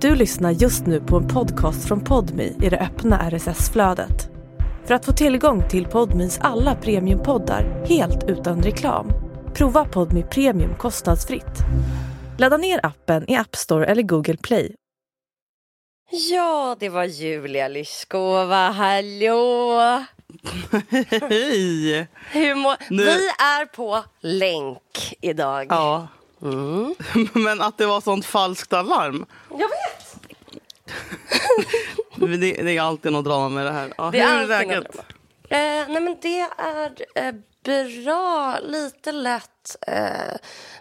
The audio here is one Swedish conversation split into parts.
Du lyssnar just nu på en podcast från Podmi i det öppna RSS-flödet. För att få tillgång till Podmis alla premiumpoddar helt utan reklam, prova Podmi Premium kostnadsfritt. Ladda ner appen i App Store eller Google Play. Ja, det var Julia Lyskova. Hallå! Hej! Hur må... Nu- Vi är på länk idag. Ja. Men att det var sånt falskt alarm. Jag vet! Det, det är alltid något drama med det här. Ja, Det hur är läget? Eh, nej men det är eh, bra, lite lätt eh,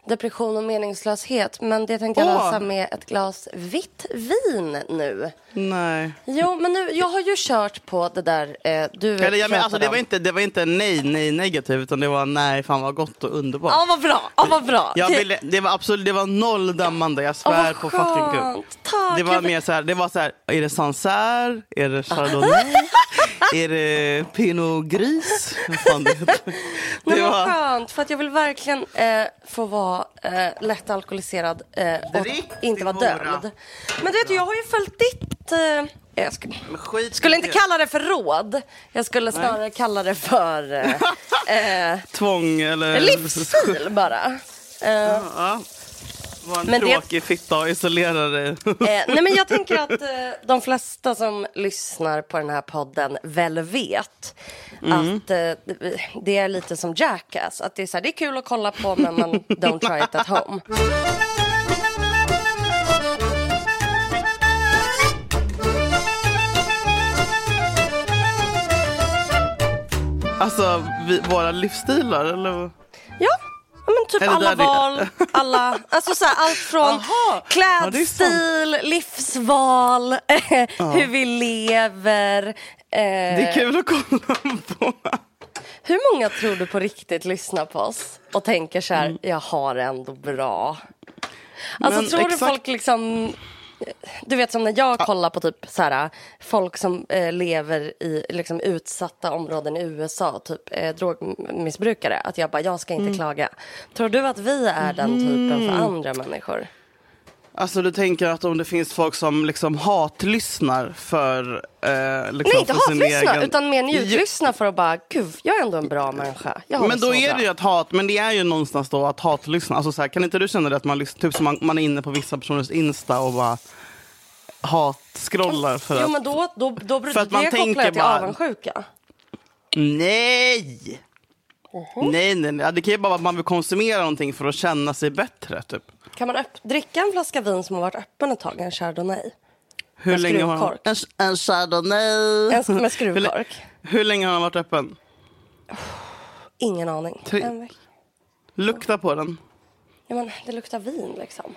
depression och meningslöshet. Men det tänkte jag Åh. lösa med ett glas vitt vin nu. Nej. Jo, men nu, jag har ju kört på det där eh, du Eller, ja, men, alltså, det, var inte, det var inte nej, nej negativt utan det var nej, fan vad gott och underbart. Ja, vad bra. Ja, vad bra. Jag Det- ville, det var absolut, det var noll dömande, jag Ja, svär på fucking gud. Tack. Det var mer så här, det var så här, är det Sancerre? Är det Chardonnay? är det Pinot Gris? Vad fan det. Nej, Det men var, skönt, för att jag vill verkligen eh, få vara eh, lätt alkoholiserad eh, och inte vara dömd. Men du vet, jag har ju följt ditt... Eh, jag skit skulle inte kalla det för råd. Jag skulle snarare kalla det för eh, eh, Tvång eller... livsstil bara. Eh, Ja. Var en Men det- tråkig fitta och isolera dig. Eh, nej men jag tänker att eh, de flesta som lyssnar på den här podden väl vet att eh, det är lite som Jackass. Att det är, så här, det är kul att kolla på men man don't try it at home. Alltså, vi, våra livsstilar eller? Ja, men typ Eller alla val, alla, alltså så här, allt från Aha. Ja, klädstil, livsval, hur vi lever. Eh, Det är kul att kolla på. Hur många tror du på riktigt lyssnar på oss och tänker så här, Mm. jag har det ändå bra? Alltså Men tror du exakt- folk liksom, du vet som när jag kollar på typ så här, folk som eh, lever i liksom utsatta områden i USA, typ eh, drogmissbrukare, att jag bara, jag ska inte Mm. klaga. Tror du att vi är den typen för andra människor? Alltså du tänker att om det finns folk som liksom hatlyssnar för... Eh, liksom Nej, inte för sin hatlyssna, egen... utan mer njutlyssna för att bara, gud, jag är ändå en bra människa. Men då är bra. det ju att hat, men det är ju någonstans då att hatlyssna. Alltså så här, kan inte du känna det att man, typ som man, man är inne på vissa personers Insta och bara hatscrollar för Jo, att... men då, då, då, för att man det jag till bara- avundsjuka. Nej! Nej, nej, nej. Det kan ju bara vara att man vill konsumera någonting för att känna sig bättre. Typ. Kan man öpp- dricka en flaska vin som har varit öppen ett tag, en chardonnay? Hur Med länge har han... skruvkork. En, en chardonnay. En med hur, skruvkork? hur länge har den varit öppen? Ingen aning. Tre- En veck- Lukta på den. Ja, men det luktar vin liksom.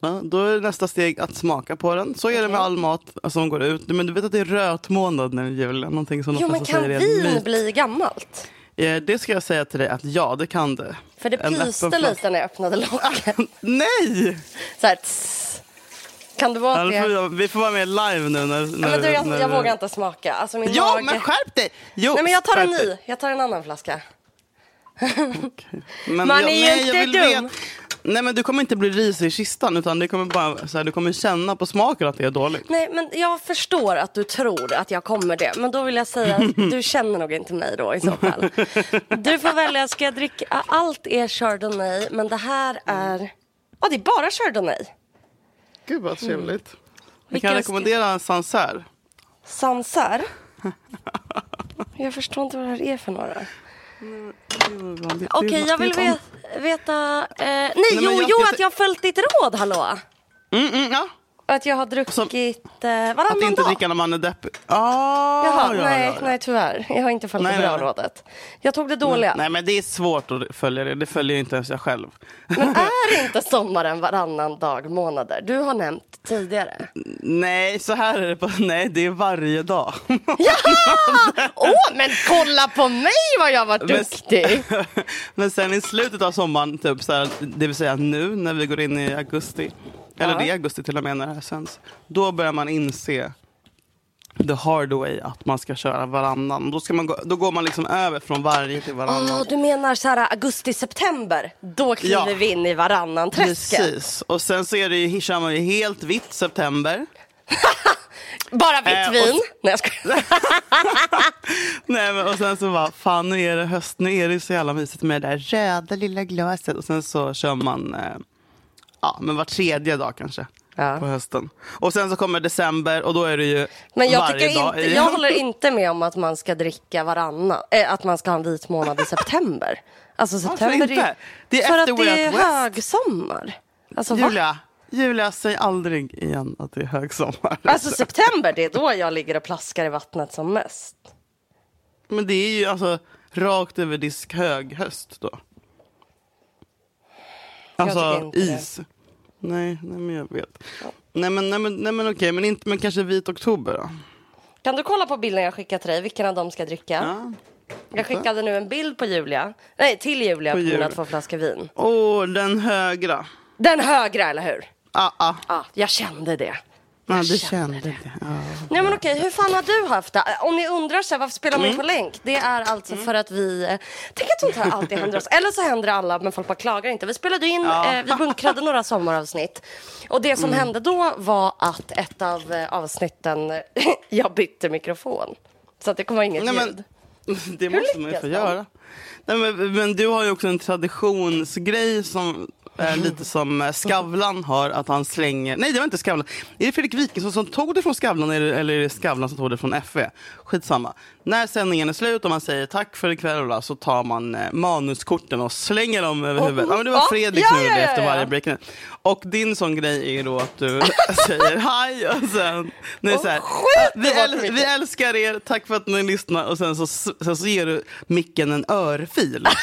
Ja, då är nästa steg att smaka på den. Så är det med all mat som går ut. Men du vet att det är rötmånad nu Julia? Någonting som de Jo, men kan vin bli gammalt? Eh, Det ska jag säga till dig att ja, det kan det. För det pyste lite när jag öppnade locket. Nej! Så här. Kan det vara Ja, får vi, får vara med live nu. När, när, men du, jag, när, jag vågar inte smaka. Alltså min Ja, mage... men skärp dig! Jo, Nej, men jag tar en ny. Jag tar en annan flaska. Men Man jag, är ju nej, inte jag vill dum. Veta, nej, men du kommer inte bli risig i kistan, utan det kommer bara, så här, du kommer känna på smaken att det är dåligt. Nej, men jag förstår att du tror att jag kommer det. Men då vill jag säga att du känner nog inte mig då i så fall. Du får välja, ska jag dricka? Allt är chardonnay, men det här är... Ja, det är bara chardonnay. Gud vad trevligt. Jag Vilken kan rekommendera en Sancerre. Sansar. Jag förstår inte vad det här är för några. Okej, jag vill ve- veta... Eh, nej, men jo, jag jo, att jag har följt ditt råd, hallå. Mm, mm, ja. Att jag har druckit eh, varannan Att inte dag. dricka när man är deppig. Ah, Jaha, ja, nej, ja, ja. nej, tyvärr. Jag har inte följt Nej, det bra nej, rådet. Jag tog det dåliga. Nej, men det är svårt att följa det. Det följer inte ens jag själv. Men är inte sommaren varannan dag månader? Du har nämnt tidigare. Nej, så här är det. På, nej, det är varje dag. Åh, men kolla på mig vad jag var duktig! Men sen i slutet av sommaren, typ så här, det vill säga nu när vi går in i augusti, eller det är augusti till och med när det här sänds, då börjar man inse the hard way att man ska köra varannan. Då, ska man gå, då går man liksom över från varje till varannan. Åh, du menar så här augusti-september? Då kliver Ja. vi in i varannan träsket. Precis. Och sen så är det ju, kör man ju helt vitt september. Bara vitt Eh, och vin. s- Nej, jag skojar. Nej, men, och sen så bara, fan nu är det höst, nu är det så jävla mysigt med det där röda lilla glaset. Och sen så kör man, eh, ja men var tredje dag kanske. Ja. På hösten. Och sen så kommer december och då är det ju Men jag, varje tycker dag inte, jag håller inte med om att man ska dricka varannan, äh, att man ska ha en vit månad i september. Alltså september inte? Det är för att det är högsommar. Alltså, va? Julia, Julia, säg aldrig igen att det är högsommar. alltså september, det är då jag ligger och plaskar i vattnet som mest. Men det är ju alltså rakt över disk hög höst då. Alltså det. is. Nej, nej men jag vet. Nej men, nej men, nej men okej, men, inte, men kanske vit oktober då? Kan du kolla på bilden jag skickade till dig, vilken av dem ska dricka? Ja. Jag skickade nu en bild på Julia, nej till Julia på, På mina två flaskor vin. Åh, den högra. Den högra, eller hur? Ah, ah. Ja, jag kände det. Ja, du kände kände det. Ja. Nej men okej, hur fan har du haft det? Om ni undrar så här, varför spelar man Mm. på länk? Det är alltså för att vi... eh, Tänk att sånt här alltid händer oss. Eller så händer det alla men folk bara klagar inte. Vi spelade in, eh, vi bunkrade några sommaravsnitt. Och det Mm. som hände då var att ett av eh, avsnitten, jag bytte mikrofon. Så att det kommer inget Nej, ljud. men, det måste man ju få göra. Nej, men, men du har ju också en traditionsgrej som är lite som eh, Skavlan har, att han slänger... Nej, det var inte Skavlan. Är det Fredrik Wikingsson som tog det från Skavlan eller eller är det Skavlan som tog det från FV? Skitsamma. När sändningen är slut och man säger tack för ikväll så tar man eh, manuskorten och slänger dem över huvudet. Ja, men det var Fredrik som ja, ja, efter varje break. Och din sån grej är då att du säger hej och sen... Nej, Och så här, vi, äl- vi älskar er, tack för att ni lyssnar och sen så, sen så ger du micken en örfil.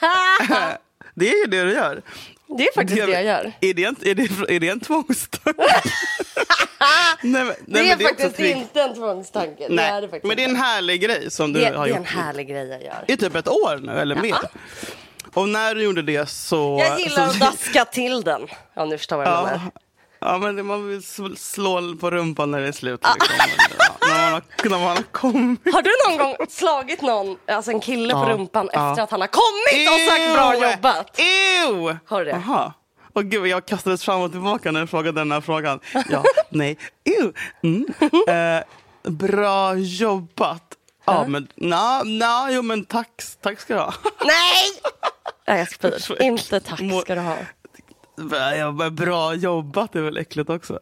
det är ju det du gör. Det är faktiskt det jag gör. Är det en, är det, är det en tvångstanke? nej, men, nej, Det är faktiskt tryggt. inte en tvångstanke. Nej, det är det men det är en härlig grej som du det, har det är gjort en härlig grej jag gör. i typ ett år nu, eller mer. Och när du gjorde det så... Jag gillar att daska till den. Om ni förstår vad jag Ja, menar. ja, men det- man vill sl- slå på rumpan när det är slut. Liksom. ja, har, när man har kommit. Har du någon gång slagit någon, alltså en kille på rumpan efter att han har kommit och sagt bra jobbat? Ew! Har du det? Aha. Och gud, jag kastades fram och tillbaka när jag frågade den här frågan. Ja, nej, ew. Mm. Eh, bra jobbat. Ja, men na, na, jo men tack, tack ska du ha. Nej! Nej, jag spyr. Inte tack ska du ha. Bra jobbat är väl äckligt också.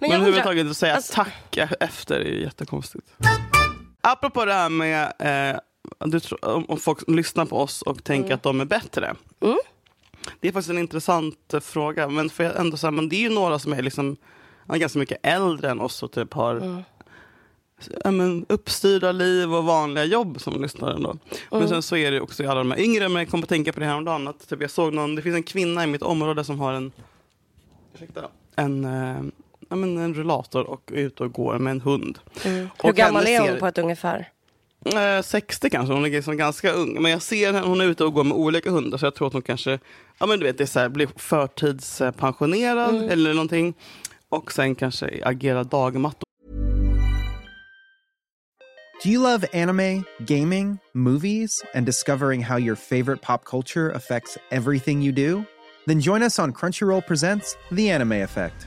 Men, Men överhuvudtaget att säga alltså- tack efter är jättekonstigt. Apropå det här med eh, du tror, om, folk lyssnar på oss och tänker Mm. att de är bättre. Det är faktiskt en intressant eh, fråga. Men, för jag ändå så här, men det är ju några som är liksom, ganska mycket äldre än oss och typ har Mm. ja, men, uppstyrda liv och vanliga jobb som lyssnar ändå. Mm. Men sen så är det också alla de här yngre, men jag kom att tänka på det här om dagen att typ, jag såg någon, det finns en kvinna i mitt område som har en, ursäkta, en, eh, ja, men en rullator och är ute och går med en hund. Hur Och gammal är hon ser- på ett ungefär? Eh, 60 kanske, hon är liksom ganska ung. Men jag ser henne, hon är ute och går med olika hundar. Så jag tror att hon kanske, ja men du vet, det är så här, blir förtidspensionerad Mm. eller någonting. Och sen kanske agerar dagmatta. Do you love anime, gaming, movies, and discovering how your favorite pop culture affects everything you do? Then join us on Crunchyroll Presents The Anime Effect.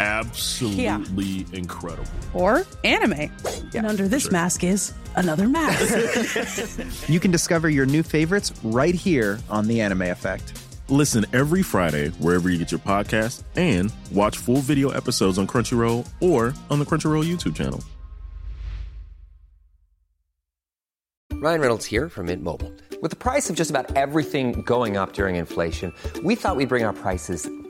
absolutely incredible. Or anime. And under this mask is another mask. you can discover your new favorites right here on The Anime Effect. Listen every Friday wherever you get your podcast and watch full video episodes on Crunchyroll or on the Crunchyroll YouTube channel. Ryan Reynolds here from Mint Mobile. With the price of just about everything going up during inflation, we thought we'd bring our prices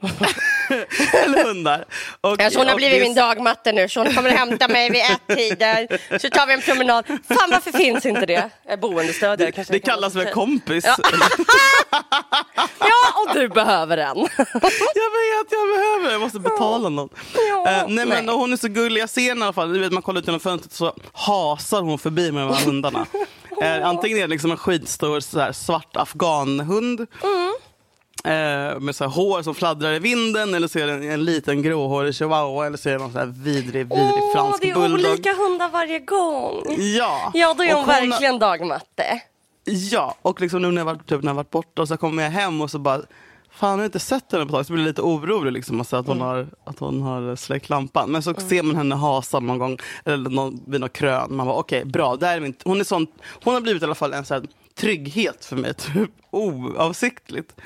Eller hundar. Och, Ja, hon har blivit det- min dagmatte nu, så hon kommer hämta mig vid ett tider. Så tar vi en promenad. Fan, varför finns inte det? Jag är boendestödjare. kanske Det kan kallas väl kompis? Ja. Ja, och du behöver en. Jag vet, jag behöver. Jag måste betala någon. Ja, Eh, nej, men nej. Hon är så gullig. Jag ser henne i alla fall. Du vet, man kollar ut genom fönstret så hasar hon förbi med de här hundarna. Eh, antingen är det liksom en skitstor så här, svart afghanhund. Mm. Eh, med så här, hår som fladdrar i vinden eller så är det en, en liten gråhårig chihuahua eller så är det någon så här vidrig, vidrig Åh, fransk det är bulldog. olika hundar varje gång. Ja, Ja, då är Och hon verkligen dagmatte. Ja, och liksom nu när jag varit, typ, när jag varit borta och så kommer jag hem och så bara Fan, jag har inte sett henne på ett tag. Så blir jag lite orolig liksom, alltså, att, hon har, att hon har släckt lampan. Men så ser man henne hasa någon gång eller någon, vid något krön. Man bara okej, bra. Där är min, hon, är sån, hon har blivit i alla fall en så här, trygghet för mig, typ oavsiktligt.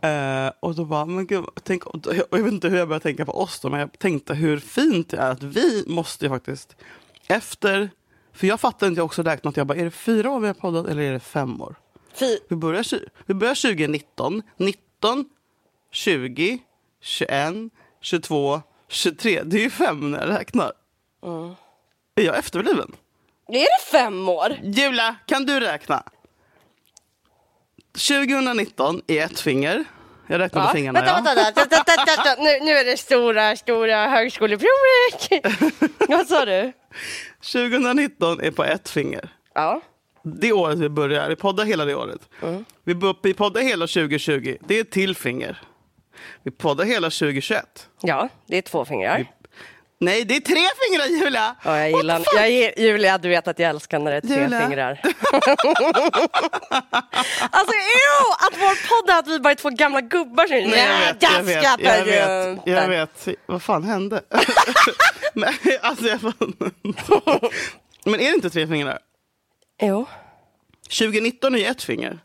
Eh, och då bara, men gud, tänk, och jag vet inte hur jag började tänka på oss då, men jag tänkte hur fint det är att vi måste ju faktiskt efter för jag fattar inte, jag också räknat, jag bara, är det fyra år vi har poddat eller är det fem år? Fy. Vi börjar, vi börjar 2019, 19, 20, 21, 22, 23. Det är ju fem när jag räknar. Är jag efterbliven? Är det fem år? Jula, kan du räkna? 2019 är ett finger. Jag räknar på fingrarna. Vänta, ja. vänta, vänta, vänta, vänta. Nu, nu är det stora, stora högskoleprovet. Vad sa du? 2019 är på ett finger. Ja. Det året vi börjar. Vi poddar hela det året. Vi, bo- vi poddar hela 2020. Det är ett till finger. Vi poddar hela 2021. Ja, det är två fingrar. Nej, det är tre fingrar Julia! Ja, jag gillar, jag, Julia, du vet att jag älskar när det är tre Julia. fingrar. alltså ew, att vår podd är att vi bara är två gamla gubbar som Nej, jag vet, jag vet, jag vet, jag vet. Vad fan hände? Men, alltså, jag Men är det inte tre fingrar? Jo. 2019 är ju ett finger.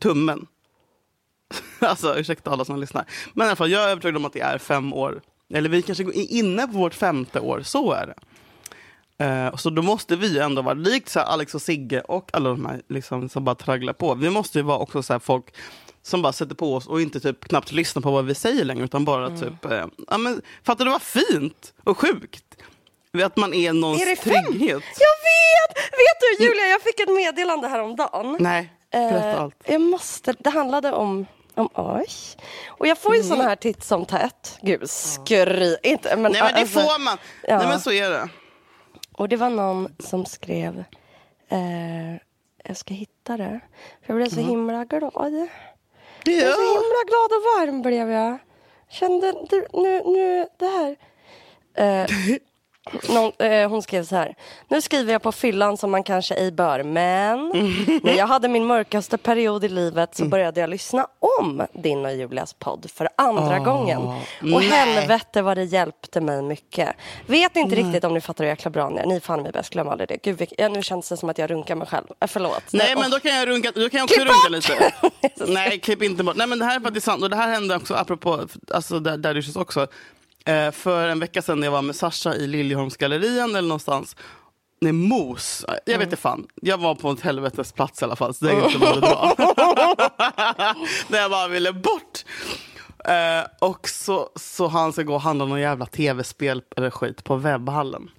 Tummen. Alltså ursäkta alla som lyssnar. Men i alla fall, jag är övertygad om att det är fem år. Eller vi kanske är inne på vårt femte år, så är det. Eh, så då måste vi ändå vara, likt så här Alex och Sigge och alla de här liksom, som bara tragglar på. Vi måste ju vara också så här folk som bara sätter på oss och inte typ knappt lyssnar på vad vi säger längre utan bara Mm. typ, eh, ja men fattar du vad fint och sjukt? Att man är någons Är det fem? trygghet. Jag vet! Vet du Julia, jag fick ett meddelande häromdagen. Nej, berätta Eh, allt. Jag måste, det handlade om, om oss. Och jag får ju sån här titt som tätt. Gud, skry, inte. Men, Nej men det alltså- får man. ja. Nej men så är det. Och det var någon som skrev, eh, jag ska hitta det. För jag blev så himla glad. Jag blev så Ja. himla glad och varm blev jag. Kände, du, nu, nu, det här. Eh, någon, eh, hon skrev så här. Nu skriver jag på fyllan som man kanske ej bör, men när jag hade min mörkaste period i livet så började jag lyssna om din och Julias podd för andra gången. Och nej. helvete vad det hjälpte mig mycket. Vet inte riktigt om ni fattar hur jäkla bra ni är. Ni är fan mig bäst, glöm aldrig det. Gud, vilk- ja, nu känns det som att jag runkar mig själv. Eh, förlåt. Nej men då kan jag, runka, då kan jag också Klipp runka lite. Nej, klipp inte bort. Nej men det här är faktiskt sant. Och det här hände också apropå, alltså där, där det också. Eh, för en vecka sedan när jag var med Sasha i Liljeholmsgallerian eller någonstans. Nej, Mos. Jag vet inte fan. Jag var på ett helvetes plats i alla fall. Så det är inte mådde bra. Där jag bara ville bort. Eh, och så, så han ska gå och handla någon jävla tv-spel eller skit på webbhallen.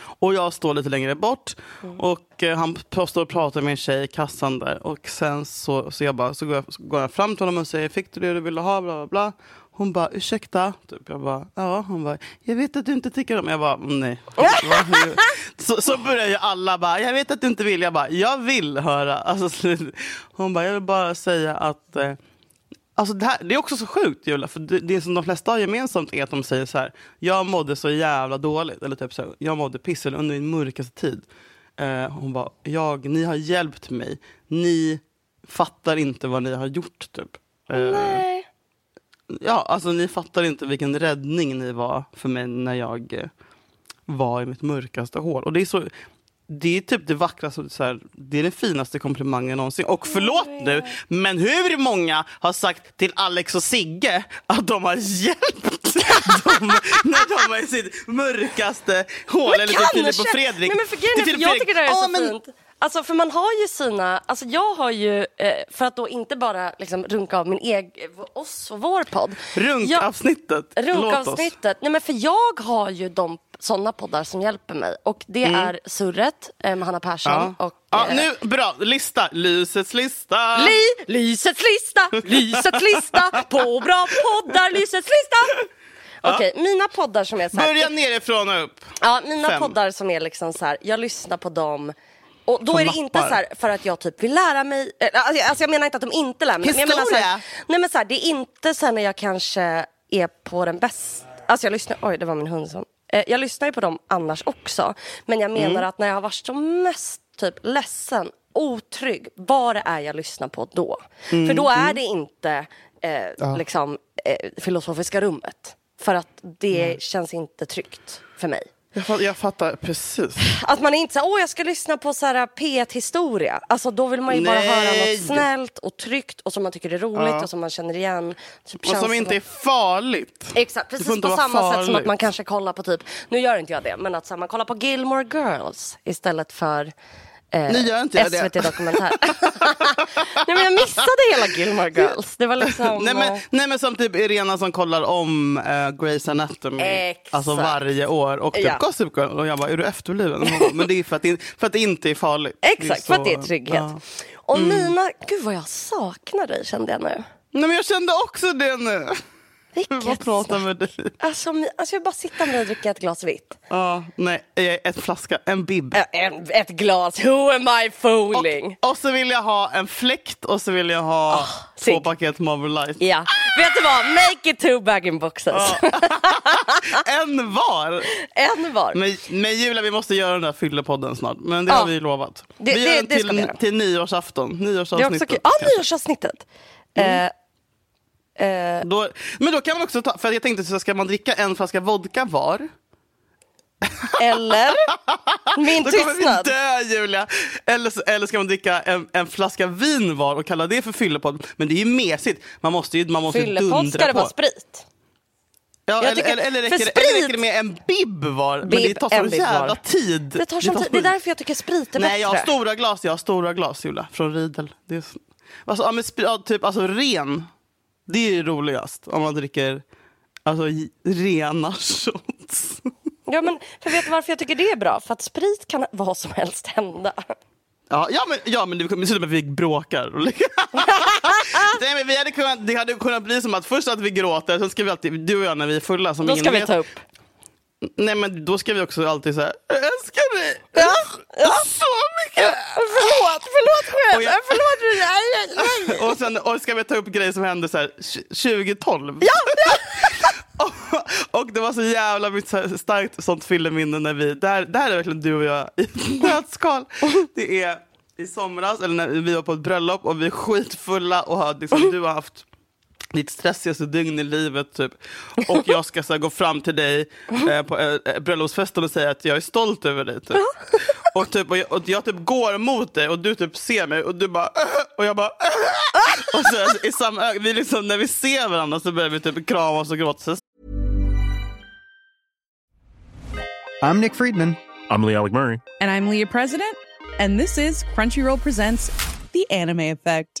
Och jag står lite längre bort och eh, han står och pratar med en tjej i kassan där. Och sen så, så, jag bara, så, går jag, så går jag fram till honom och säger, fick du det du ville ha? Bla, bla, bla. Hon bara, ursäkta? Typ. Jag bara, ja. Hon bara, jag vet att du inte tycker om Jag bara, nej. så, så börjar ju alla bara, jag vet att du inte vill. Jag bara, jag vill höra. Alltså, hon bara, jag vill bara säga att eh, Alltså det, här, det är också så sjukt Julia, för det, det som de flesta har gemensamt är att de säger så här. Jag mådde så jävla dåligt, eller typ så här, jag mådde piss eller under min mörkaste tid. Eh, hon bara, jag, ni har hjälpt mig. Ni fattar inte vad ni har gjort typ. Eh, Nej. Ja, alltså ni fattar inte vilken räddning ni var för mig när jag eh, var i mitt mörkaste hål. Och det är så, det är typ det vackraste, så här, det är den finaste komplimangen någonsin. Och förlåt nu, men hur många har sagt till Alex och Sigge att de har hjälpt dem när de är i sitt mörkaste hål? eller till Filip och Fredrik. Nej, men för Till jag och tycker det här är Fredrik. så Ja, men- fint. Alltså för man har ju sina, alltså jag har ju, eh, för att då inte bara liksom runka av min egen, oss och vår podd. Jag- Runkavsnittet. Låt oss. Runkavsnittet. Nej men för jag har ju de sådana poddar som hjälper mig och det är Surret eh, med Hanna Persson Mm. Ja. och ja, eh, nu, bra, lista. Lysets lista. Li, Lysets lista, Lysets lista, på bra poddar, Lysets lista. Okej, mina poddar som är så här, Börja nerifrån och upp. Ja, mina Fem. poddar som är liksom så här, jag lyssnar på dem och då Som är det inte så här för att jag typ vill lära mig, eh, alltså, alltså jag menar inte att de inte lär mig. men jag menar så här, Historia. nej men så här, det är inte så här när jag kanske är på den bästa, alltså jag lyssnar, oj det var min hund som, eh, jag lyssnar ju på dem annars också. Men jag menar Mm. att när jag har varit som mest typ ledsen, otrygg, vad det är jag lyssnar på då. Mm, För då är det inte eh, liksom eh, filosofiska rummet. För att det känns inte tryggt för mig. Jag fattar, jag fattar precis. Att man inte så åh jag ska lyssna på så här P1-historia. Alltså då vill man ju bara höra Nej. något snällt och tryggt och som man tycker är roligt Ja. och som man känner igen. Typ Och som inte är farligt. Exakt, precis på samma sätt som att farligt. man kanske kollar på typ, nu gör inte jag det, men att så här, man kollar på Gilmore Girls istället för eh, Nu gör inte jag det. SVT Dokumentär. Nej men jag missade hela Gilmore Girls. Det var liksom... Nej men, eh, nej men som typ Irena som kollar om uh, Grey's Anatomy Exakt. alltså varje år och typ Ja. Gossip Girl och jag bara är du efterbliven? Bara, Men det är för att det, för att det inte är farligt. Exakt, för att det är så- trygghet. ja. Och mina, gud vad jag saknar dig kände jag nu. Nej men jag kände också det nu. Vilket prata med dig. Alltså, om- alltså jag bara sitta med och dricka ett glas vitt. Ja, nej, eh, ett flaska, en bib. En, ett glas, who am I fooling? Och så vill jag ha en fläkt och så vill jag ha två sig. paket Marvel Light. Ja, vet du vad? Make it two bag in boxes. En var! en var. Men, men Julia, vi måste göra den där fyllepodden snart. Men det Ja. har vi lovat. Det- vi gör det- den det till, göra. till nyårsafton. Det Nyårsavsnittet. Ja, nyårsavsnittet. Mm. Eh, eh, Då, men då kan man också ta, för jag tänkte så ska man dricka en flaska vodka var? eller min Då kommer vi tystnad. dö Julia! Eller, eller ska man dricka en, en flaska vin var och kalla det för fyllepodd? Men det är ju mesigt. Man måste ju, man måste Fyllepodd ska det vara sprit. Ja, eller, tycker- eller, räcker, sprit- eller räcker det med en bib var? men Bib, det tar en så bib var. jävla tid. Det tar sån tar tid. Det är därför jag tycker sprit är Nej, jag har bättre. stora glas. Jag har stora glas, Julia. Från Riedel. Det är, så- alltså, ja, men, typ alltså ren. Det är roligast om man dricker alltså, rena shots. Ja, men, för vet du varför jag tycker det är bra? För att sprit kan vad som helst hända. Ja, ja, men, ja, men det med att vi bråkar. Nej, men vi hade kunnat, det hade kunnat bli som att först att vi gråter, sen ska vi alltid, du och jag när vi är fulla som Då ska vi ta upp. Nej men då ska vi också alltid säga älskar dig Ja, ja. så. Förlåt, förlåt själv. jag- Förlåt. Nej. Och sen och ska vi ta upp grejer som hände så här, tj- 2012. Ja, ja. och, och det var så jävla här starkt sånt fylleminne när vi, där, där är verkligen du och jag i nötskal. Det är i somras, eller när vi var på ett bröllop och vi är skitfulla och har, liksom, du har haft ditt stressigaste dygn i livet typ. Och jag ska så här, gå fram till dig eh, på eh, bröllopsfesten och säga att jag är stolt över dig. Typ. Och, typ, och, jag, och jag typ går mot dig och du typ ser mig och du bara "Äh", och jag bara "Äh". och så i samma vi liksom, när vi ser varandra så börjar vi typ kramas och gråta. Så I'm Nick Friedman. I'm Lee Alec Murray. And I'm Leah President, and this is Crunchyroll Presents The Anime Effect.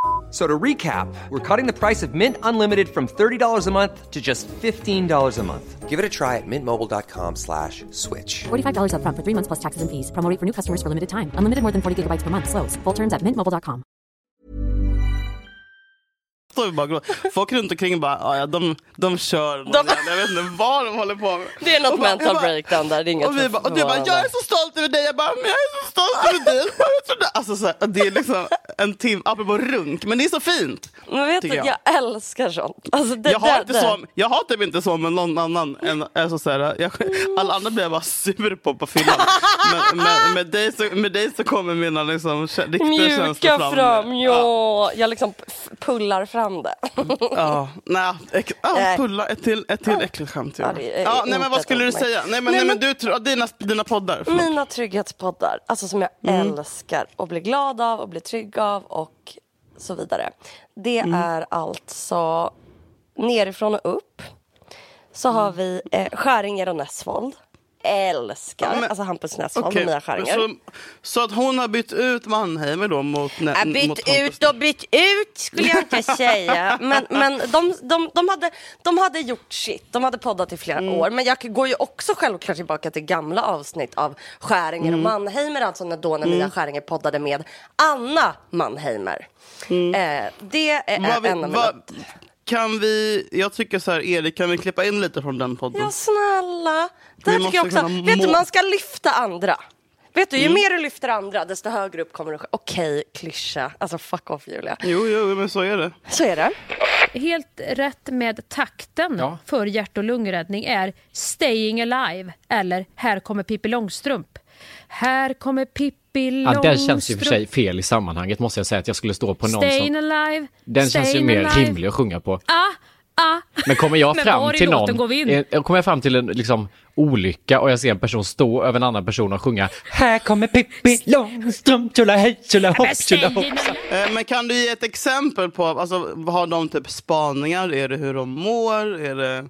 So to recap, we're cutting the price of Mint Unlimited from $30 a month to just $15 a month. Give it a try at mintmobile.com slash switch. $45 upfront for three months plus taxes and fees. Promo rate for new customers for limited time. Unlimited more than 40 gigabytes per month. Slows. Full terms at mintmobile.com. Står bara. Folk runt omkring bara, "Ja, ja, de, de kör. De- jävla- Jag vet inte vad de håller på med. Det är något bara- mental bara- breakdown där. Det är inget Och, vi bara, och du bara, jag är så stolt över dig. Jag bara, men jag är så stolt över dig. Alltså, så här, det är liksom en timme, apropå runk, men det är så fint. Men vet du, jag. jag. älskar sånt. Alltså, det, Jag har, det, inte det. så, jag har typ inte så med någon annan. Än, alltså, så här, jag, alla andra blir jag bara sur på på fyllan. Men med, med, dig så, med dig så kommer mina liksom, riktiga känslor Mjuka fram. fram, ja. Jag liksom pullar fram det. Ja, nej, äck, ja, Nej. pulla, ett till, ett till äckligt skämt. Ja. Ja, det Ja, nej, men vad skulle du säga? Nej, men, Nej, men du dina, dina poddar. förlåt. Mina trygghetspoddar, alltså som jag Mm. älskar och blir glad av och blir trygg av och så vidare. Det Mm. är alltså nerifrån och upp. Så Mm. har vi eh, Skäringer och Nessvold. Älskar, Ja, men- alltså Hampus Nessvold Okej, och Mia Skäringer. så, så att hon har bytt ut Mannheimer då mot... ne- Ja, mot bytt Hampus. ut och bytt ut skulle jag inte säga. Men, men de, de, de, hade, de hade gjort sitt. De hade poddat i flera Mm. år. Men jag går ju också självklart tillbaka till gamla avsnitt av Skäringer Mm. och Mannheimer. Alltså när då när Mia Skäringer poddade med Anna Mannheimer. Eh, det är Mm. Vad en av mina... vad- Kan vi, jag tycker så här, Erik, kan vi klippa in lite från den podden? Ja, snälla. Det Vi här tycker jag också. Vet du, man ska lyfta andra. Vet du, ju Mm. mer du lyfter andra, desto högre upp kommer du. Okej, klyscha. Alltså fuck off Julia. Jo, jo, men så är det. Så är det. Helt rätt med takten för hjärt och lungräddning är Staying Alive eller Här kommer Pippi Långstrump. Här kommer Pippi Ja, Långstrump. den känns ju för sig fel i sammanhanget måste jag säga att jag skulle stå på någon Staying som... Alive. Den känns ju mer alive. rimlig att sjunga på. Ah, ah. Men kommer jag fram till någon, eh, kommer jag fram till en liksom, olycka och jag ser en person stå över en annan person och sjunga Här kommer Pippi Långstrump, tjolahej, tjolahopp, tjolahopp. Eh, Men kan du ge ett exempel på, alltså, har de typ spaningar? Är det hur de mår? Är det Ja,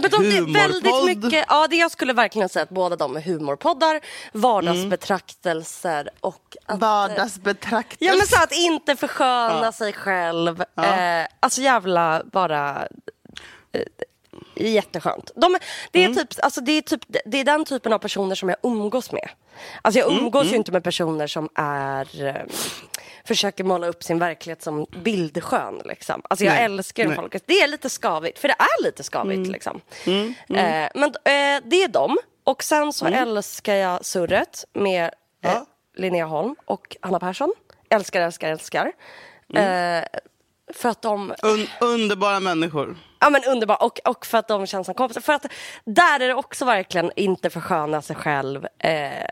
men de, är väldigt humorpodd? mycket, ja det jag skulle verkligen säga att båda de är humorpoddar, vardagsbetraktelser och att, Vardagsbetraktelser? Ja men så att inte försköna Ja. sig själv. Ja. Eh, alltså jävla bara eh, Jätteskönt. De, det, är Mm. typ, alltså det, är typ, det är den typen av personer som jag umgås med. Alltså jag Mm, umgås ju mm. inte med personer som är eh, försöker måla upp sin verklighet som bildskön. Liksom. Alltså jag Nej, älskar nej. folk. Det är lite skavigt, för det är lite skavigt. Mm. Liksom. Mm, mm. Eh, men eh, det är dem. Och sen så Mm. älskar jag surret med eh, Linnea Holm och Hanna Persson. Älskar, älskar, älskar. Mm. Eh, för att de... Un, underbara människor. Ja men underbart och, och för att de känns som kompisar. För att där är det också verkligen inte försköna sig själv. Eh,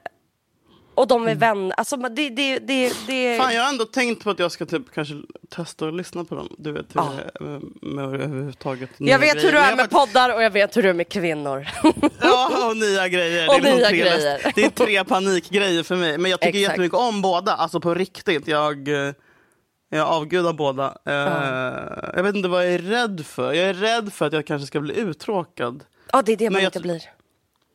och de är vänner. Alltså det, det, det, det... Fan, jag har ändå tänkt på att jag ska typ kanske testa att lyssna på dem. Du vet, Ja. med, med överhuvudtaget. Jag vet grejer. hur du är jag med poddar och jag vet hur du är med kvinnor. Ja, och nya grejer. Och det, är nya tre grejer. det är tre panikgrejer för mig. Men jag tycker Exakt. jättemycket om båda. Alltså på riktigt. Jag, eh, jag avgudar båda. Eh, Jag vet inte vad jag är rädd för. Jag är rädd för att jag kanske ska bli uttråkad. Ja, det är det man jag inte blir.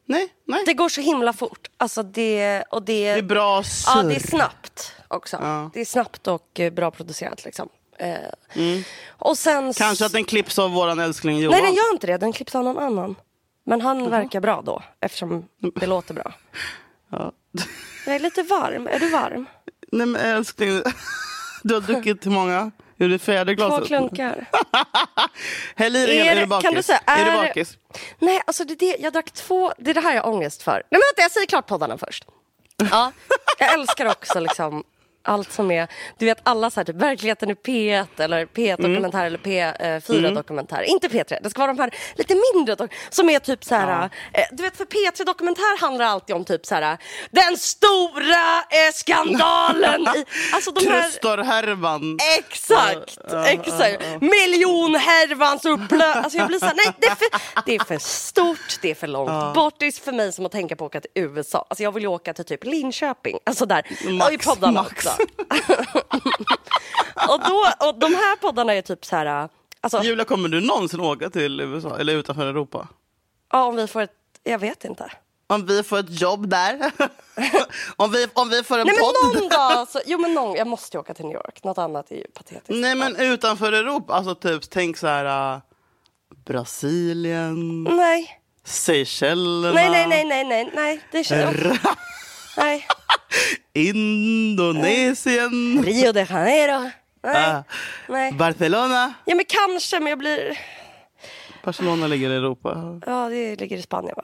Nej, nej. Det går så himla fort. Alltså det, och det, Det är bra Ja, surr. det är snabbt också. Det är snabbt och eh, bra producerat liksom. Eh, Och sen... Kanske att den klipps av våran älskling Johan. Nej, den gör inte det. Den klipps av någon annan. Men han verkar bra då, eftersom det låter bra. Ja. Jag är lite varm. Är du varm? Nej men älskling, du har druckit hur många? Är det fjärde glaset? Två klunkar. Häll i dig, Är är, du bakis? kan du säga, är, du är- bakis? Nej, alltså det, är det, jag drack två. Det är det här jag har ångest för. Nej, men vänta, jag säger klart poddarna först. Ja, jag älskar också liksom allt som är, du vet alla så här, typ verkligheten i P1 eller P1 dokumentär eller P4 Mm. Inte P3, det ska vara de här lite mindre som är typ så här, eh, du vet för P3 dokumentär handlar alltid om typ så här, den stora eh, skandalen i, alltså de här Tröstorhärvan. Exakt, Ja, ja, exakt. ja, ja. Miljonhärvans upplösning. Alltså jag blir så här, nej det är, för, det är för stort, det är för långt Ja. bort. Det är för mig som att tänka på att åka till USA. Alltså jag vill ju åka till typ Linköping. Alltså där, Max, och i poddarna max. Också. och, då, och de här poddarna är typ så här... Alltså, Julia, kommer du någonsin åka till USA eller utanför Europa? ja, om vi får ett... Jag vet inte. Om vi får ett jobb där? om, vi, om vi får en Nej men podd? någon dag, så, jo men någon, jag måste ju åka till New York. Något annat är ju patetiskt. Nej men utanför Europa, alltså typ tänk så här uh, Brasilien, Nej. Seychellerna, Nej, nej, nej, nej, nej, nej, det känns... Nej. Indonesien, Rio de Janeiro. Nej. Ah. nej. Barcelona. Ja men kanske, men jag blir... Barcelona ligger i Europa. Ja, det ligger i Spanien va?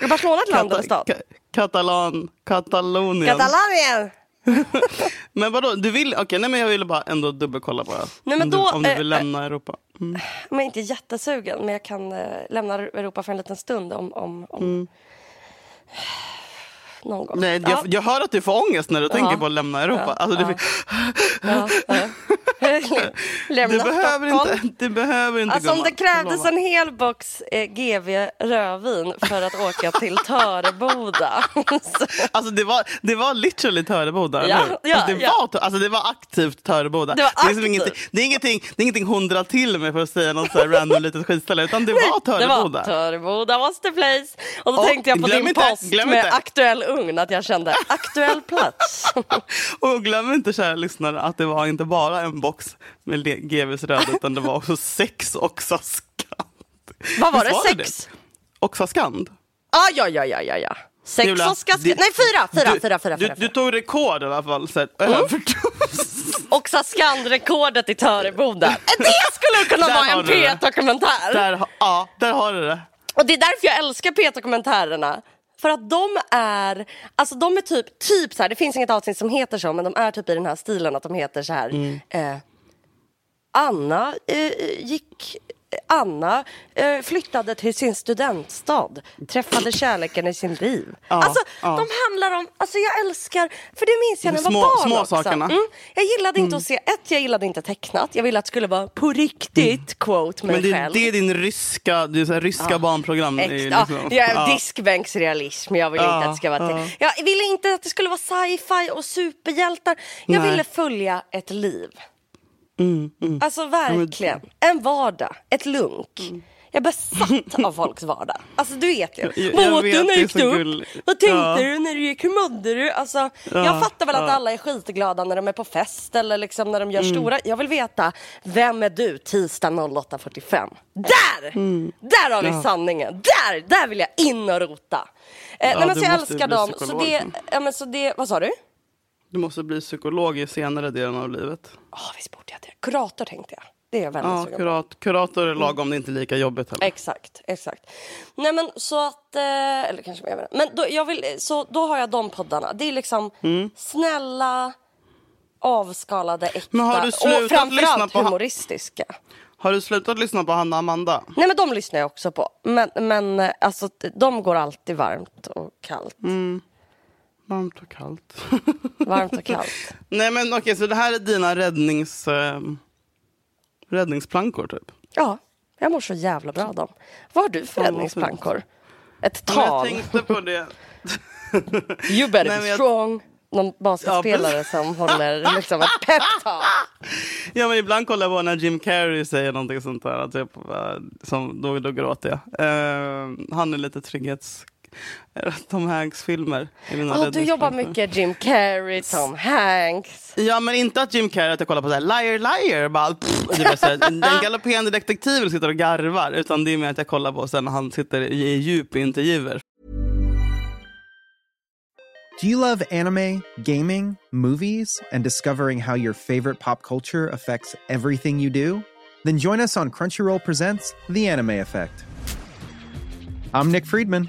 är Barcelona ett land eller stad? Ka- Katalan, Katalonien. Katalonien! Men vadå, du vill, nej men jag ville bara ändå dubbelkolla bara. Nej, men om, då, du, om du eh, vill lämna Europa. Mm. Men inte jättesugen, men jag kan eh, lämna Europa för en liten stund om... om, om... Någon gång. Nej, jag, Ja. jag hör att du får ångest när du Ja. tänker på att lämna Europa. Ja, Alltså, det, Ja. Lämna du, behöver Stockholm. inte, du behöver inte Alltså om det krävdes en hel box eh, GV rödvin för att åka till Töreboda. Så- Alltså det var, det var literally Töreboda, Ja, ja, alltså, det, ja. var, alltså det var aktivt Töreboda. Det var är liksom ingenting, det, är ingenting, det är ingenting hundra till med för att säga något så här random litet skitställe, utan det var Det var Töreboda. Töreboda was the place. Och då Och tänkte jag på din inte- post med inte. aktuell ugn att jag kände aktuell plats. Och glöm inte kära lyssnare att det var inte bara en box med GVs röd, utan det var också sex Oxaskand. Vad var det? Sex? Oxaskand? Ah, ja, ja, ja, ja, ja. Sex Julia, det- Nej, fyra, fyra, du, fyra, fyra. Du, fyra, du tog rekord i alla fall. Så, här, Mm. Saskand-rekordet i Töreboda. Det skulle kunna vara en det. P-dokumentär. Där, ha- ja, där har du det. Och det är därför jag älskar P-dokumentärerna. För att de är, alltså de är typ, typ så här, det finns inget avsnitt som heter så, men de är typ i den här stilen att de heter så här. Mm. Eh, Anna eh, gick, Anna eh, flyttade till sin studentstad, träffade kärleken i sin liv. Ja, alltså ja. de handlar om, alltså jag älskar, för det minns jag när jag var barn små också. sakerna. Mm, jag gillade inte att se, ett jag gillade inte tecknat, jag ville att det skulle vara på riktigt, quote mig Men det, själv. det är din ryska, det är så ryska Ja. barnprogram. Det är Ex- liksom- ja, jag är ja. diskbänksrealism. Jag ville Ja, inte att det ska vara... ja. Jag ville inte att det skulle vara sci-fi och superhjältar. Jag Nej. ville följa ett liv. Mm, mm. Alltså verkligen. En vardag. Ett lunk. Jag är besatt av folks vardag. Alltså du vet ju. Vad du när du gick upp? Vad tänkte Ja. du när du gick? Hur mådde du? Alltså, Ja, jag fattar väl att ja. alla är skitglada när de är på fest eller liksom när de gör Mm. stora. Jag vill veta, vem är du tisdag 08.45? Där! Där har vi Mm. Sanningen. Där, där vill jag in och rota. Eh, nej, men så jag älskar dem. Så det, ja, men så det, vad sa du? Du måste bli psykolog i senare delen av livet. Oh, visst borde jag. Kurator tänkte jag. Det är jag väldigt Ja, sugen kurat, kurator är lagom, det är inte lika jobbigt heller. Exakt, exakt. Nej men så att, eh, eller kanske mer. Men då, jag vill, så då har jag de poddarna. Det är liksom Mm. snälla, avskalade, äkta och framförallt humoristiska. Har du slutat lyssna på Hanna Amanda? Nej men de lyssnar jag också på. Men, men eh, alltså, de går alltid varmt och kallt. Mm. Varmt och kallt. Varmt och kallt. Nej men okej, så det här är dina räddnings, eh, räddningsplankor typ? Ja, jag mår så jävla bra av dem. Vad har du för räddningsplankor? Ett Ja, tal? Jag tänkte på det. You better Nej, be men jag- strong. Någon basketspelare som håller liksom ett peptalk. Ja men ibland kollar jag på när Jim Carrey säger någonting sånt där, typ, som, då, då gråter jag. Eh, han är lite trygghets... Tom Hanks-filmer. Ja, du jobbar mycket Jim Carrey, Tom Hanks. Ja men inte att Jim Carrey, att jag kollar på så här, liar liar, bara, pff, det var så här, den galopperande detektiven sitter och garvar, utan det är mer att jag kollar på sen när han sitter i, i djup intervjuer. Do you love anime, gaming, movies, and discovering how your favorite pop culture affects everything you do? Then join us on Crunchyroll Presents The Anime Effect. I'm Nick Friedman.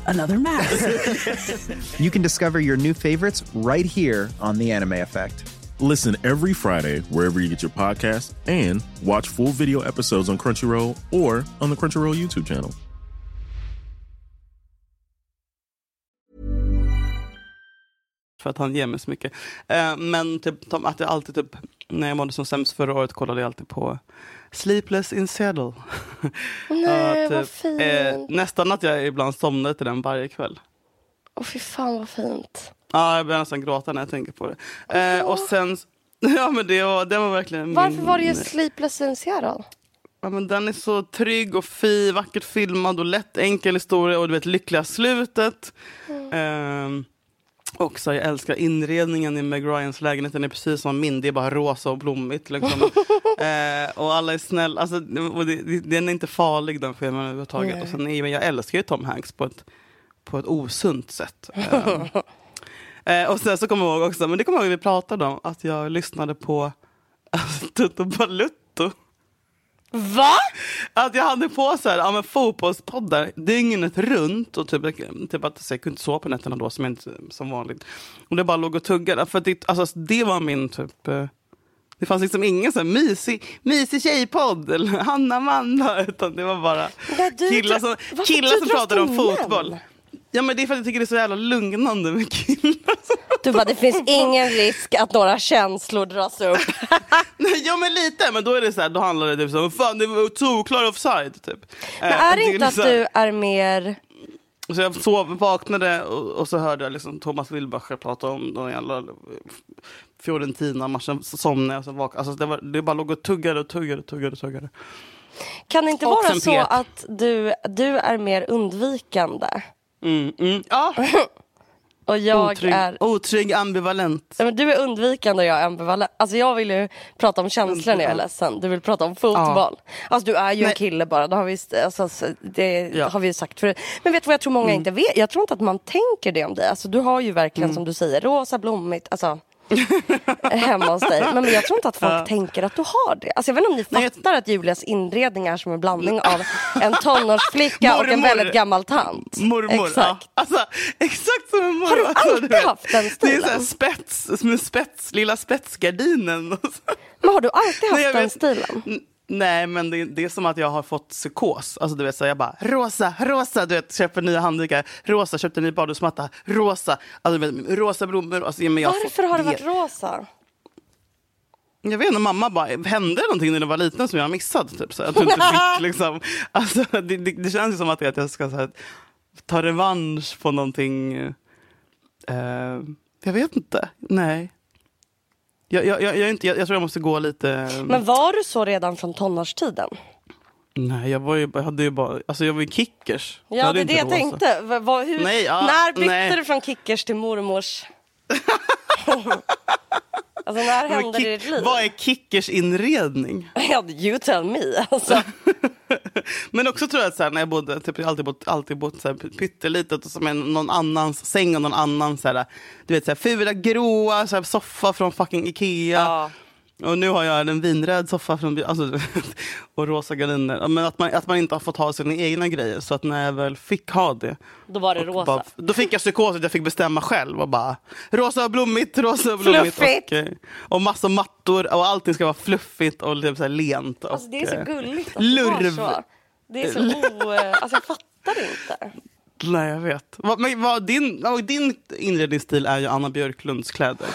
another mask. you can discover your new favorites right here on The Anime Effect. Listen every Friday wherever you get your podcasts and watch full video episodes on Crunchyroll or on the Crunchyroll YouTube channel. För att han ger mig så mycket. Eh, men typ, att jag alltid typ, när jag mådde som sämst förra året kollade jag alltid på Sleepless in Seattle. Nej, Och vad fint. eh, nästan att jag ibland somnar till den varje kväll. Åh fy fan vad fint. Ja, jag börjar nästan gråta när jag tänker på det. Eh, och sen, ja men det var, det var verkligen Varför min, var det just Sleepless in Seattle? Ja, men den är så trygg och fin, vackert filmad och lätt enkel historia och du vet lyckliga slutet. Ehm, också, jag älskar inredningen i Meg Ryans lägenhet. Den är precis som min, det är bara rosa och blommigt. Liksom. eh, och alla är snälla. Alltså, och det, det, den är inte farlig den filmen överhuvudtaget. Nej. Och sen, är- men jag älskar ju Tom Hanks på ett, på ett osunt sätt. Ehm, eh, och sen så kommer jag ihåg också, men det kommer jag ihåg vi pratade om, att jag lyssnade på alltså, Balutto. Va? Att jag hade på så här, ja, men fotbollspoddar dygnet runt och typ, typ att så jag kunde inte sova på nätterna då som, inte, som vanligt. Och det bara låg och tuggade. För det, alltså, det var min typ... eh, Det fanns liksom ingen så här mysig, mysig tjejpodd eller Hanna Amanda. Utan det var bara killar som, killar som pratade om fotboll. Ja men det är för att jag tycker det är så jävla lugnande med killar. Du bara, det finns ingen risk att några känslor dras upp. Nej, ja men lite, men då är det så här, då handlar det typ som fan det var solklar offside typ. Men Eh, är det inte att du är mer... Så jag sov, vaknade och, och så hörde jag liksom Thomas Wilbacher prata om den jävla Fiorentina-matchen. Så somnade jag och så vaknade alltså det, var, det bara låg och tuggade och tuggade och tuggade. Och tuggade. Kan det inte Och vara så pet. att du, du är mer undvikande? Mm, mm. Ja, Och jag otrygg, är... otrygg ambivalent. Ja, men du är undvikande och jag är ambivalent. Alltså jag vill ju prata om känslor när jag är ledsen. Du vill prata om fotboll. Alltså du är ju en Nej. kille bara. Det har vi, alltså, det Ja. har vi ju sagt förut. Men vet du vad jag tror många inte vet? Jag tror inte att man tänker det om dig. Alltså du har ju verkligen som du säger rosa, blommigt. Alltså hemma hos dig. Men, jag tror inte att folk tänker att du har det. Alltså jag vet inte om ni Nej, jag- fattar att Julias inredning är som en blandning av en tonårsflicka och en Mormor. väldigt gammal tant. Mormor. Exakt. Ja. Alltså, exakt som en mormor. Har du Alltså, alltid vet, haft den Det är stilen? så spets, som en spets, lilla spetsgardinen. Men har du alltid haft Nej, jag den vet- stilen? Nej, men det, det är som att jag har fått psykos. Alltså, du vet, så jag bara, rosa, rosa, du vet, köper nya handdukar, rosa, köpte en ny badrumsmatta, rosa, alltså, du vet, rosa blommor. Alltså, men jag har Varför har det varit rosa? Jag vet inte, mamma bara, hände det någonting när du var liten som jag har missat? Typ, så att du inte fick, liksom, alltså, det, det, det känns som att, jag ska här, ta revansch på någonting. eh, jag vet inte, nej. Jag, jag, jag, jag, inte, jag, jag tror jag måste gå lite... Men var du så redan från tonårstiden? Nej, jag var ju, jag hade ju bara, alltså jag var ju kickers. Ja, det är det jag rosa. tänkte. V- vad- hur, Nej, ja, när bytte nej. du från kickers till mormors? alltså när hände det i ditt liv? Vad är kickers inredning? You tell me. Alltså. Men också tror jag att så här, när jag bodde, typ, jag alltid bott, alltid bott så här, pyttelitet och som en, någon annans säng och någon annan så här, du vet så här, fula gråa så här, soffa från fucking Ikea. Ja. Och nu har jag en vinröd soffa från, alltså, och rosa gardiner. Men att man, att man inte har fått ha sina egna grejer. Så att när jag väl fick ha det. Då var det rosa. Bara, då fick jag psykos att jag fick bestämma själv. Och bara, rosa och blommigt, rosa och blommigt. Fluffigt. Och, och massa mattor och allting ska vara fluffigt och typ så här lent. Alltså, det är så eh, gulligt att lurv. Det är så o... Alltså jag fattar inte. Nej, jag vet. Vad, men vad, din, din inredningsstil är ju Anna Björklunds kläder.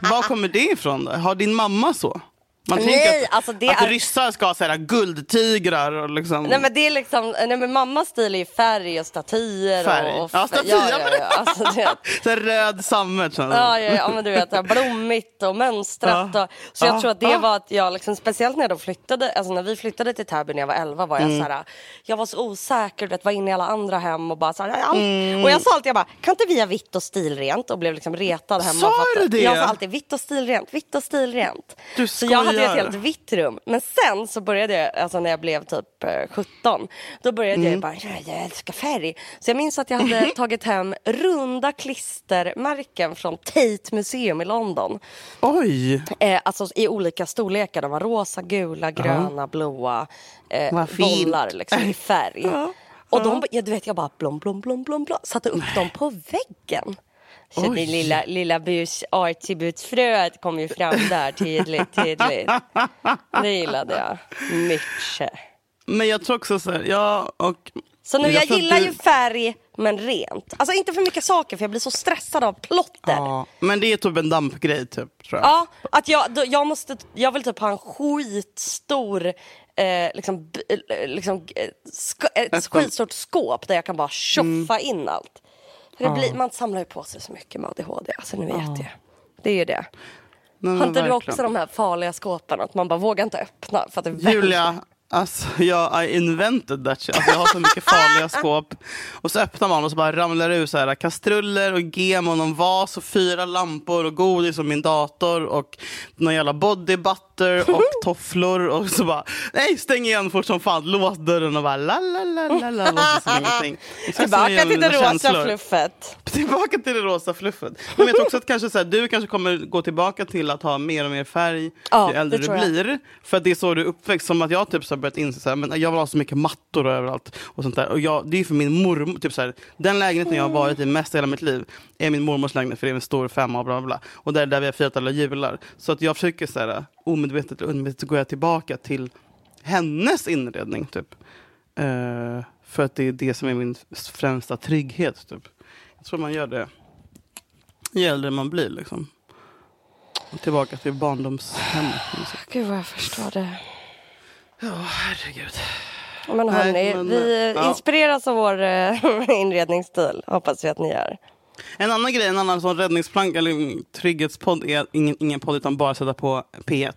Var kommer det ifrån? Då? Har din mamma så? Man Nej, tänker att, alltså att är- ryssar ska ha så här guldtigrar och liksom... Nej men det är liksom, nej men mammas stil är ju färg och statyer. Färg. Och, och Ja, statyer, Ja, ja, ja. Alltså, det, här röd sammet. Ja, ja, ja, men du vet, blommigt och mönstrat. Ja. Och, så jag Ja, tror att det var att jag, liksom, speciellt när då flyttade, alltså när vi flyttade till Täby när jag var 11 var jag Mm. så här, jag var så osäker, du vet, var inne i alla andra hem och bara så här, all... Mm. och jag sa alltid, jag bara, kan inte vi ha vitt och stilrent? Och blev liksom retad hemma. Sa du det? Jag sa alltid vitt och stilrent, vitt och stilrent. Du så jag hade ju ett helt vitt rum. Men sen så började jag, alltså när jag blev typ eh, 17, då började Mm. jag bara, "Ja, jag älskar färg. Så jag minns att jag hade tagit hem runda klistermärken från Tate Museum i London. Oj! Eh, alltså i olika storlekar. De var rosa, gula, gröna, blåa. Eh, Vad fint. bollar liksom i färg. Och de, ja, du vet, jag bara blom, blom, blom, blom, blom. Satte upp dem på väggen. Så det lilla, lilla bus, artsy-butsfröet kom ju fram där tydligt, tydligt. Det gillade jag mycket. Men jag tror också så här, ja och... Så nu, jag, att gillar du- ju färg, men rent. Alltså inte för mycket saker, för jag blir så stressad av plotter. Ja, men det är typ en dampgrej typ, tror jag. Ja, att jag, då, jag, måste, jag vill typ ha en skitstor, eh, liksom, eh, liksom, eh, ett skitstort skåp där jag kan bara tjoffa in allt. För det Ja. blir, man samlar ju på sig så mycket med ADHD, alltså ni vet ju. Det är ju det. Men, har inte du också de här farliga skåpen, att man bara vågar inte öppna? För att det Julia, alltså jag I invented that shit. Alltså, jag har så mycket farliga skåp. Och så öppnar man och så bara ramlar det ut så här, kastruller och gem och någon vas och fyra lampor och godis och min dator och någon jävla body butter och tofflor och så bara nej stäng igen fort som fan, lås dörren och bara la la la la la låtsas som ingenting. Exakt som Tillbaka till det rosa känslor. fluffet. Tillbaka till det rosa fluffet. Men jag tror också att kanske så här, du kanske kommer gå tillbaka till att ha mer och mer färg Ja, ju äldre du blir. För att det är så du är uppväxt. Som att jag typ så har börjat inse men jag vill ha så mycket mattor överallt. Och sånt där. Och jag, det är för min mormor. Typ så här, den lägenheten jag har varit i mest i hela mitt liv är min mormors lägenhet. För det är en stor femma och bla bla. Och det är där vi har firat alla jular. Så att jag försöker så här, omedvetet och undermedvetet gå tillbaka till hennes inredning. Typ. Eh, för att det är det som är min främsta trygghet. Typ. Jag tror man gör det ju äldre man blir. Liksom. Och tillbaka till barndomshemmet. Gud vad jag förstår det. Ja, herregud. Men Nej, hörni, men, vi ja. inspireras av vår eh, inredningsstil. Hoppas vi att ni gör. En annan grej, en annan sån räddningsplank eller trygghetspodd är ingen, ingen podd utan bara sätta på P1.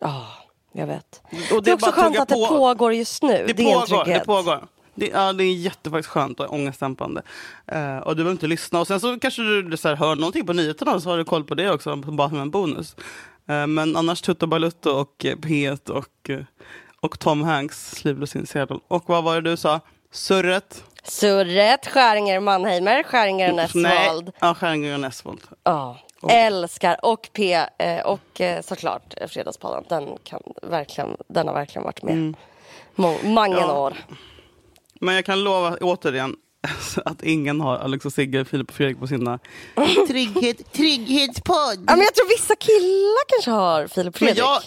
Ja, jag vet. Och Det är också skönt att det på. pågår just nu. Det, Det, är en pågår, det trygghet. pågår. Det, ja, det är jättefaktiskt skönt och ångestdämpande. Eh, och du behöver inte lyssna. Och sen så kanske du så här, hör någonting på nyheterna så har du koll på det också, bara som en bonus. Eh, men annars Tutto Balutto och eh, P1 och, och Tom Hanks, Sleepless in Seattle. Och vad var det du sa? Surret? Surret, Skäringer Mannheimer, Skäringer Näsvold. Nej, ja, Skäringer och Näsvold. Ja, älskar. Och P eh, och eh, såklart Fredagspodden. Den, kan verkligen, den har verkligen varit med. Må- Många Mm. Ja. år. Men jag kan lova återigen att ingen har Alex och Sigge, Filip och Fredrik på sina trygghet, trygghetspodd. Ja, men jag tror vissa killar kanske har Filip och Men Fredrik. jag...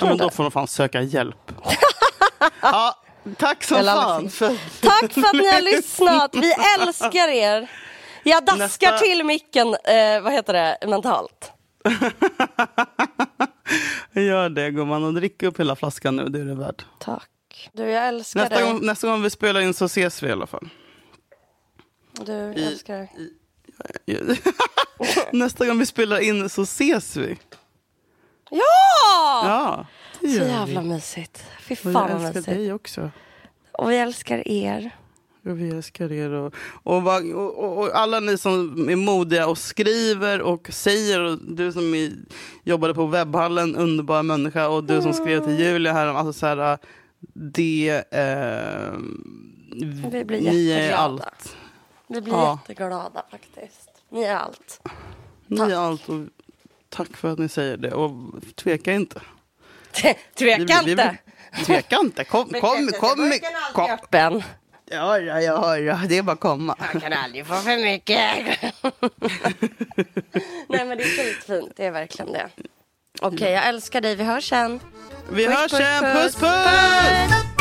Ja, men då får de fan söka hjälp. ja, tack som fan. För... Tack för att ni har lyssnat. Vi älskar er. Jag daskar Nästa- till micken, eh, vad heter det, mentalt. Gör det gumman och drick upp hela flaskan nu, det är det värt. Tack. Du, jag älskar Nästa dig. gång, nästa gång vi spelar in så ses vi i alla fall. Du, jag I- älskar dig. nästa gång vi spelar in så ses vi. Ja! Ja, det Så jävla vi. mysigt. Fy fan vad älskar mysigt. dig också. Och vi älskar er. Och vi älskar er. Och, och, och, och, alla ni som är modiga och skriver och säger. Och du som är, jobbade på webbhallen, underbara människa. Och du som skrev till Julia här. Alltså så här det... Eh, Vi blir ni är allt. Vi blir Ja. jätteglada faktiskt. Ni är allt. Ni är allt. Och tack för att ni säger det. Och tveka inte. Tveka inte. Tveka inte. Kom, kom, kom. kom. Öppen. Ja, ja, ja, ja, det är bara att komma. Man kan aldrig få för mycket. Nej men det är skitfint. Det är verkligen det. Okej, jag älskar dig. Vi hörs sen. Vi Puss, hörs puss, sen. puss. Puss, puss!